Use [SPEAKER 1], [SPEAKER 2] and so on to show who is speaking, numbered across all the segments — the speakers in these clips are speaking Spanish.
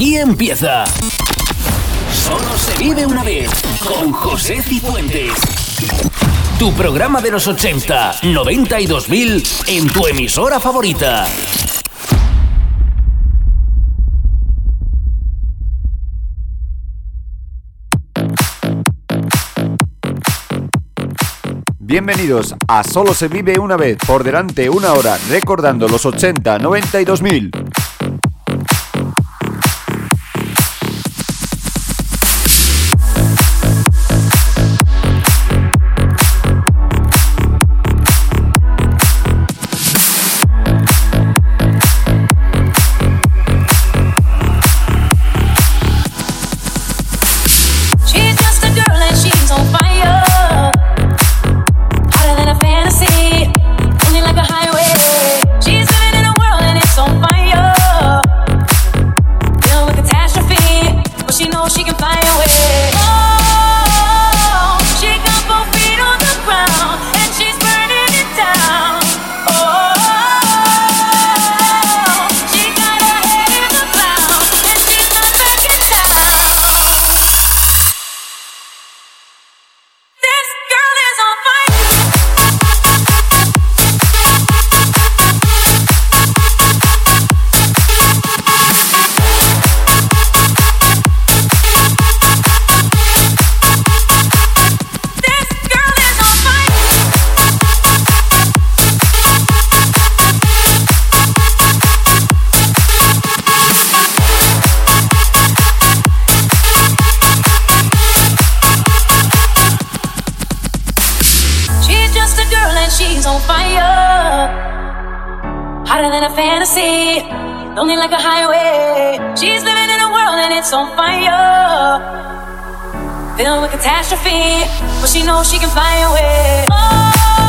[SPEAKER 1] Aquí empieza. Solo se vive una vez con José Cifuentes. Tu programa de los 80, 90 y 2000 en tu emisora favorita.
[SPEAKER 2] Bienvenidos a Solo se vive una vez, por delante una hora, recordando los 80, 90 y 2000.
[SPEAKER 3] fire, hotter than a fantasy, lonely like a highway. She's living in a world and it's on fire, filled with catastrophe, but she knows she can fly away. Oh.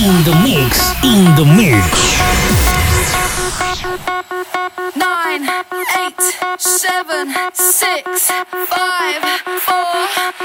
[SPEAKER 1] In the mix, in the mix.
[SPEAKER 3] Nine, eight, seven, six, five, four.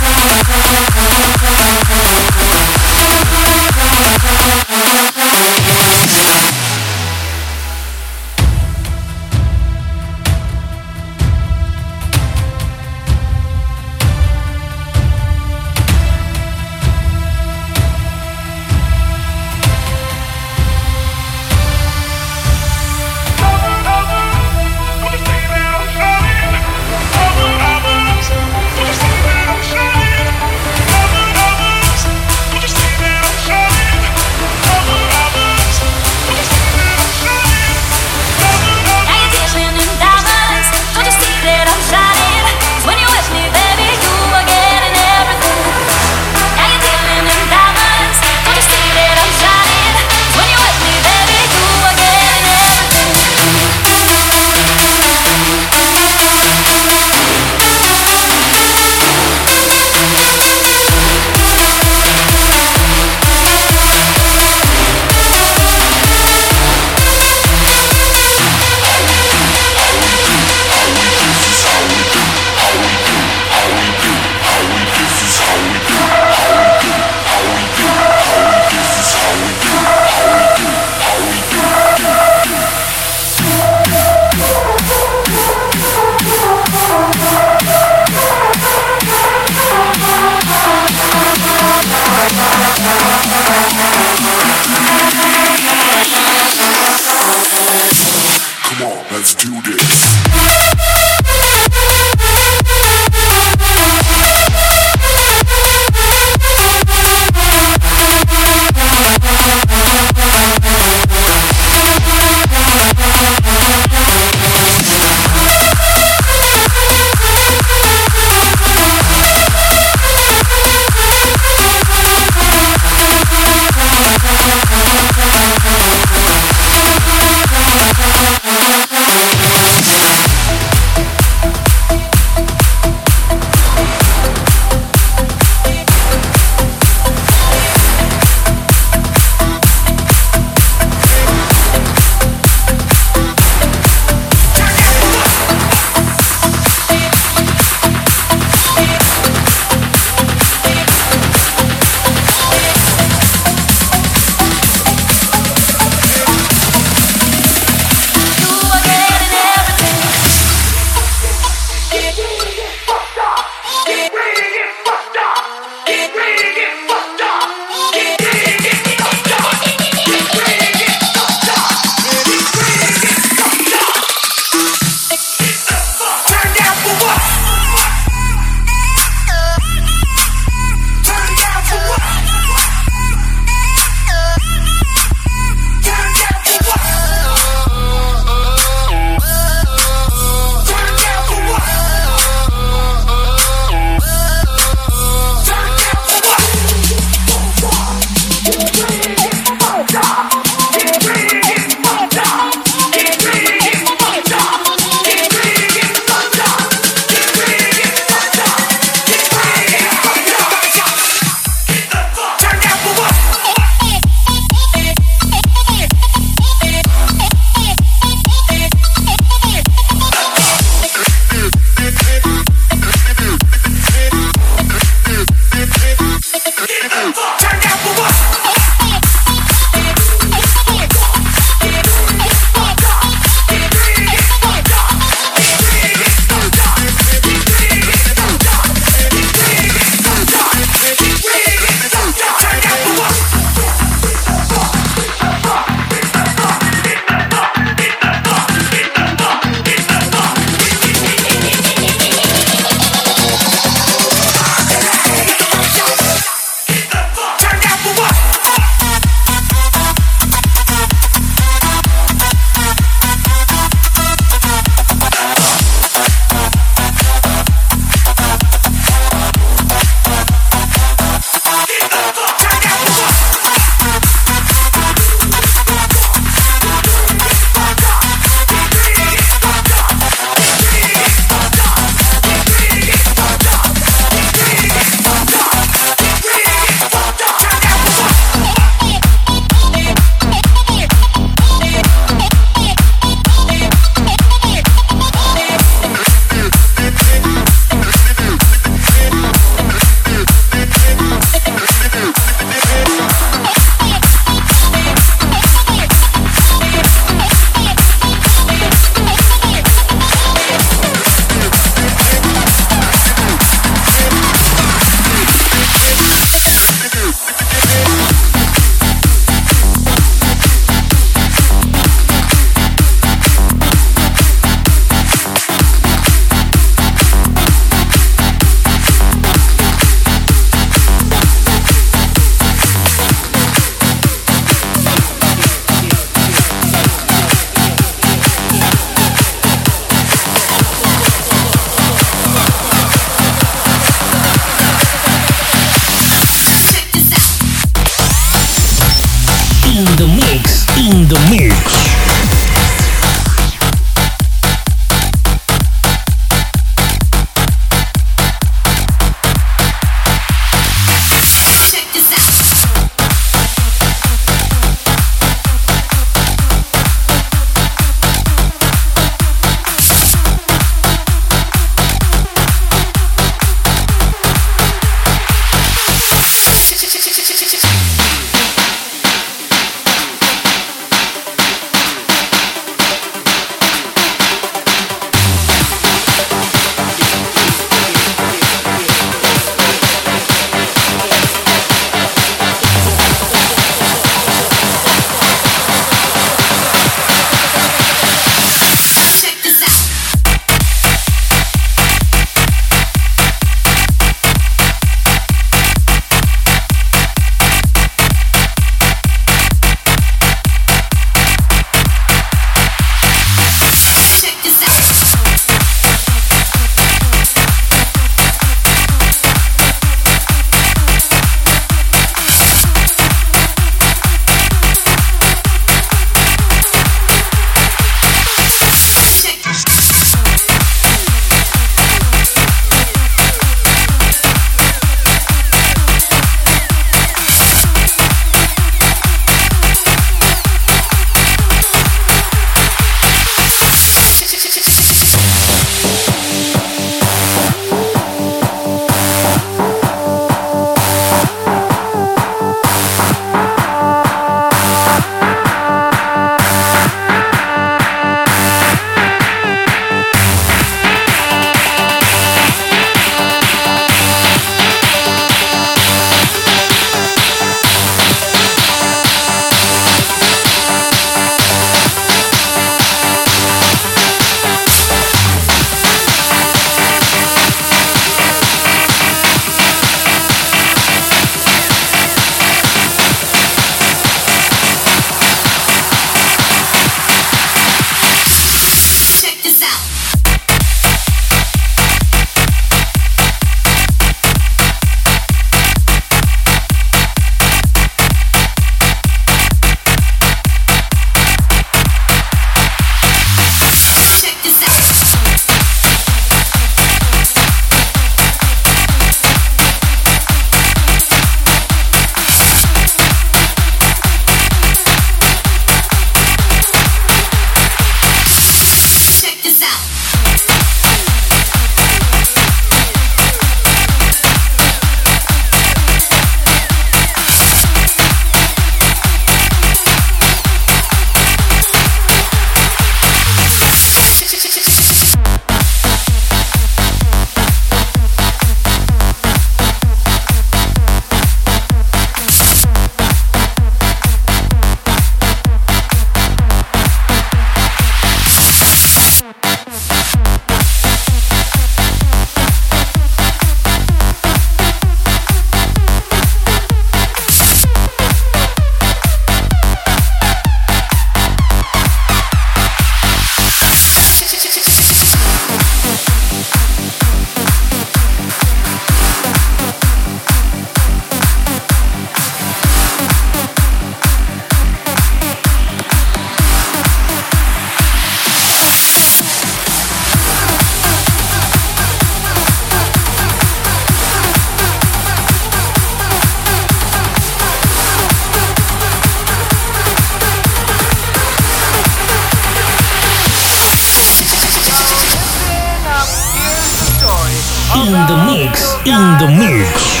[SPEAKER 1] In the mix.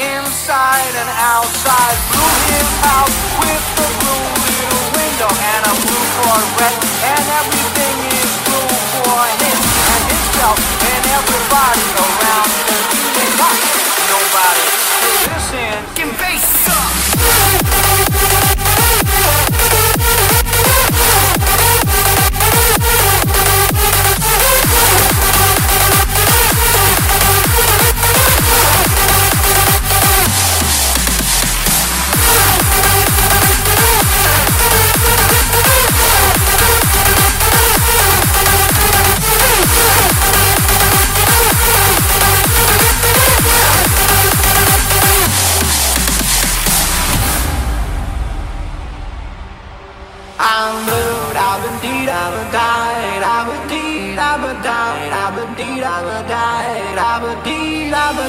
[SPEAKER 4] inside and outside. Blew him out with the blue little window and a blue Corvette, and everything is blue for him and himself and everybody around him. I'm a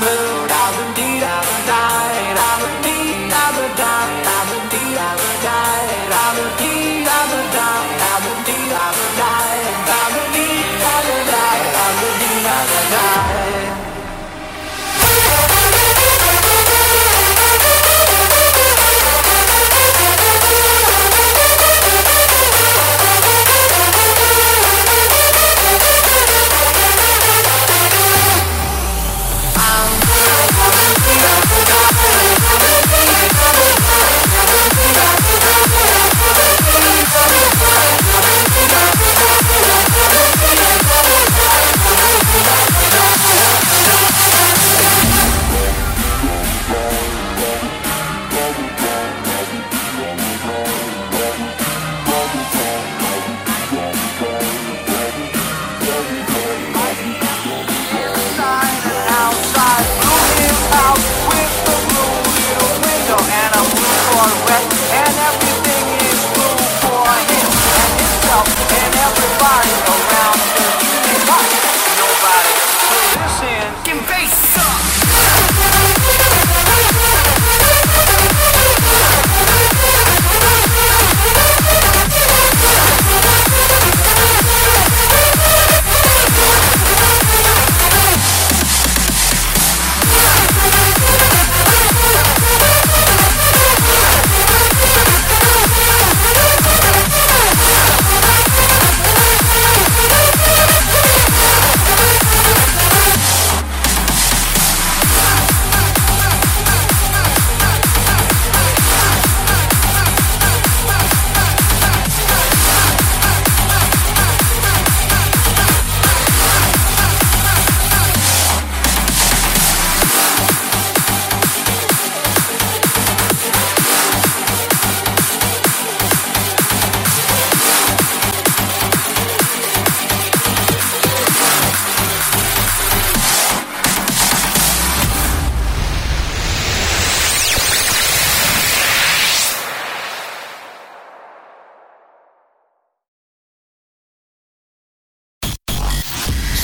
[SPEAKER 4] blue, I'm indeed, I'm dying, I'm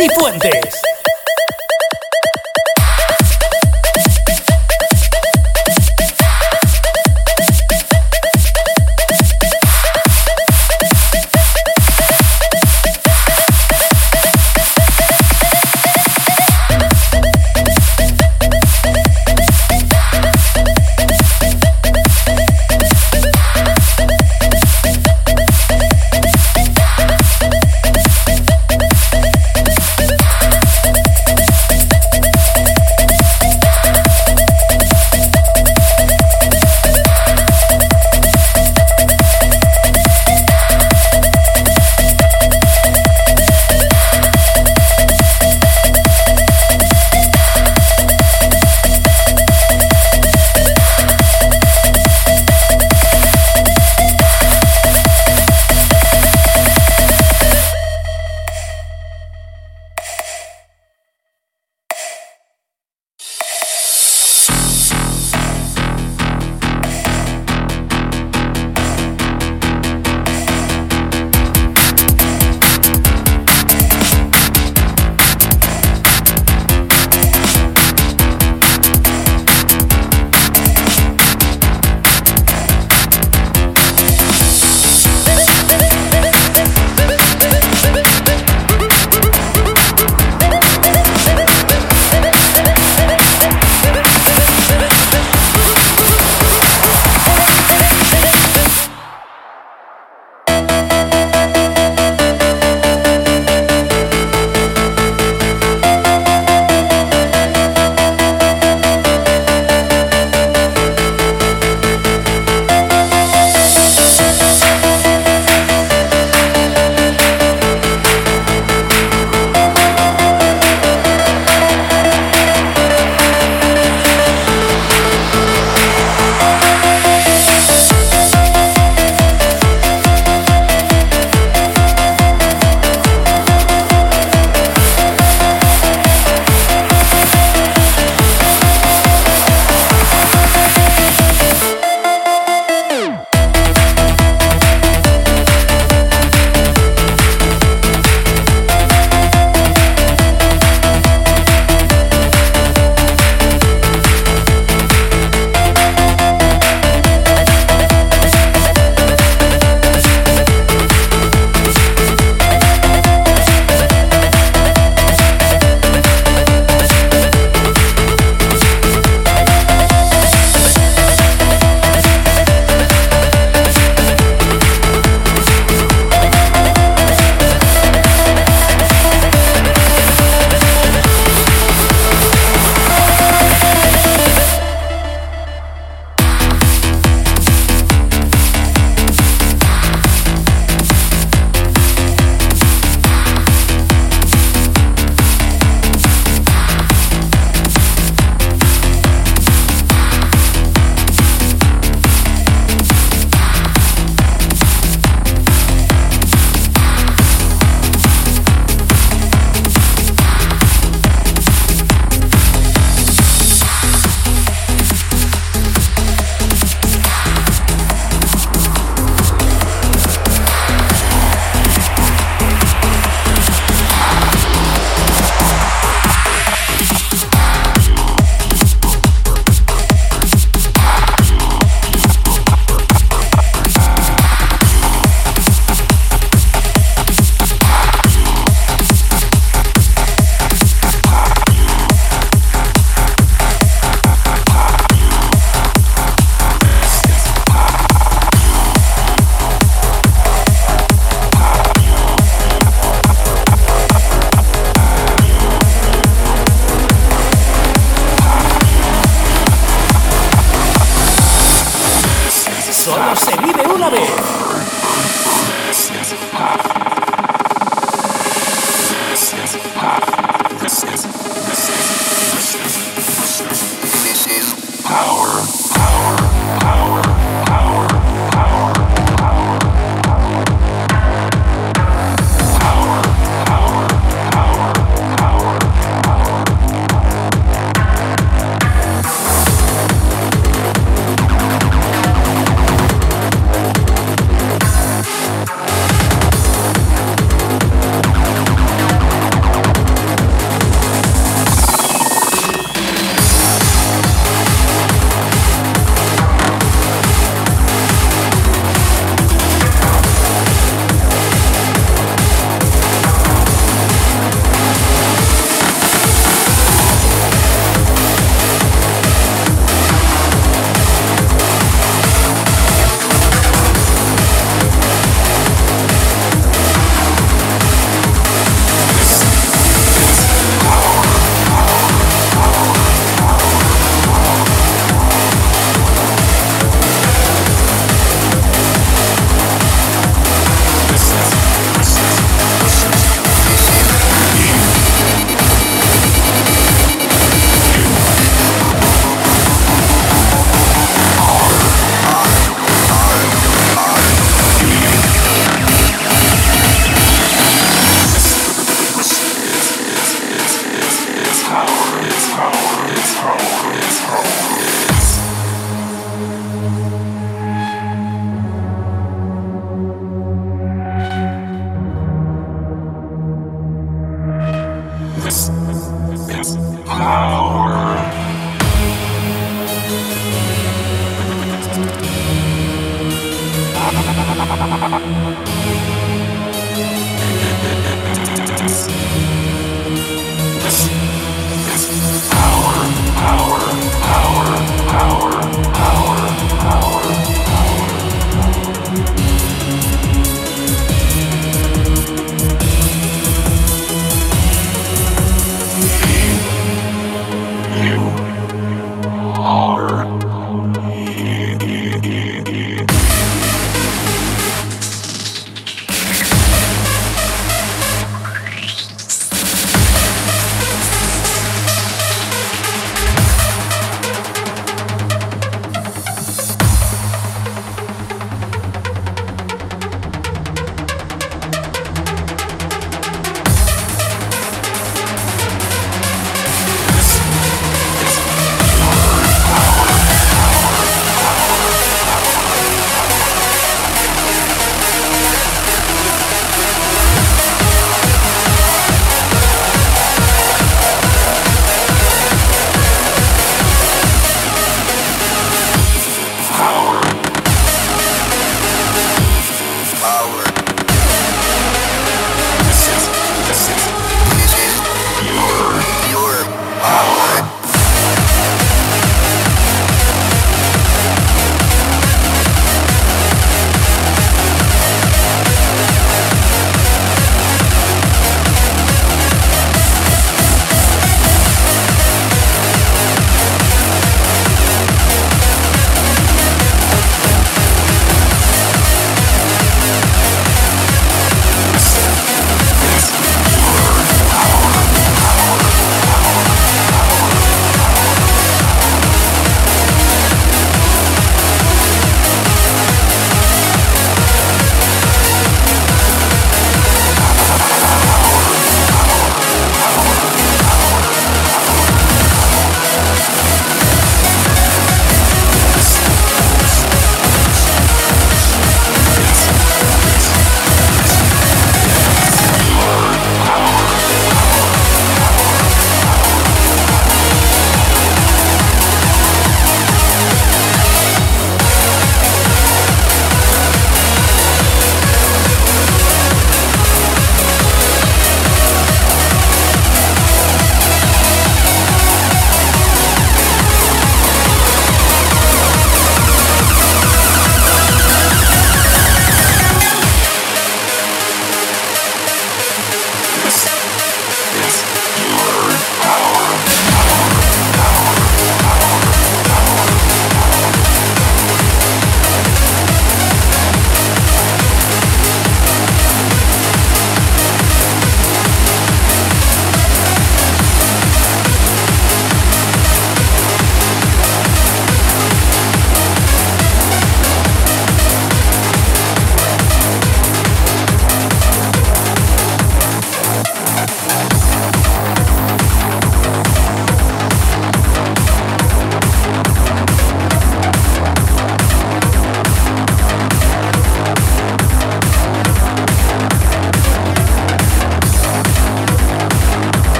[SPEAKER 1] y Puentes.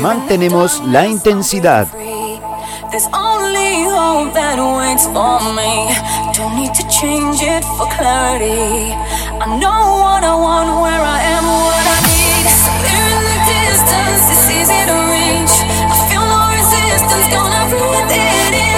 [SPEAKER 3] Mantenemos la intensidad. There's only hope that waits for me. Don't need to change it for clarity. I know what I want, where I am, what I need. So we're in the distance, it's easy to reach. I feel no resistance, gonna breathe it in.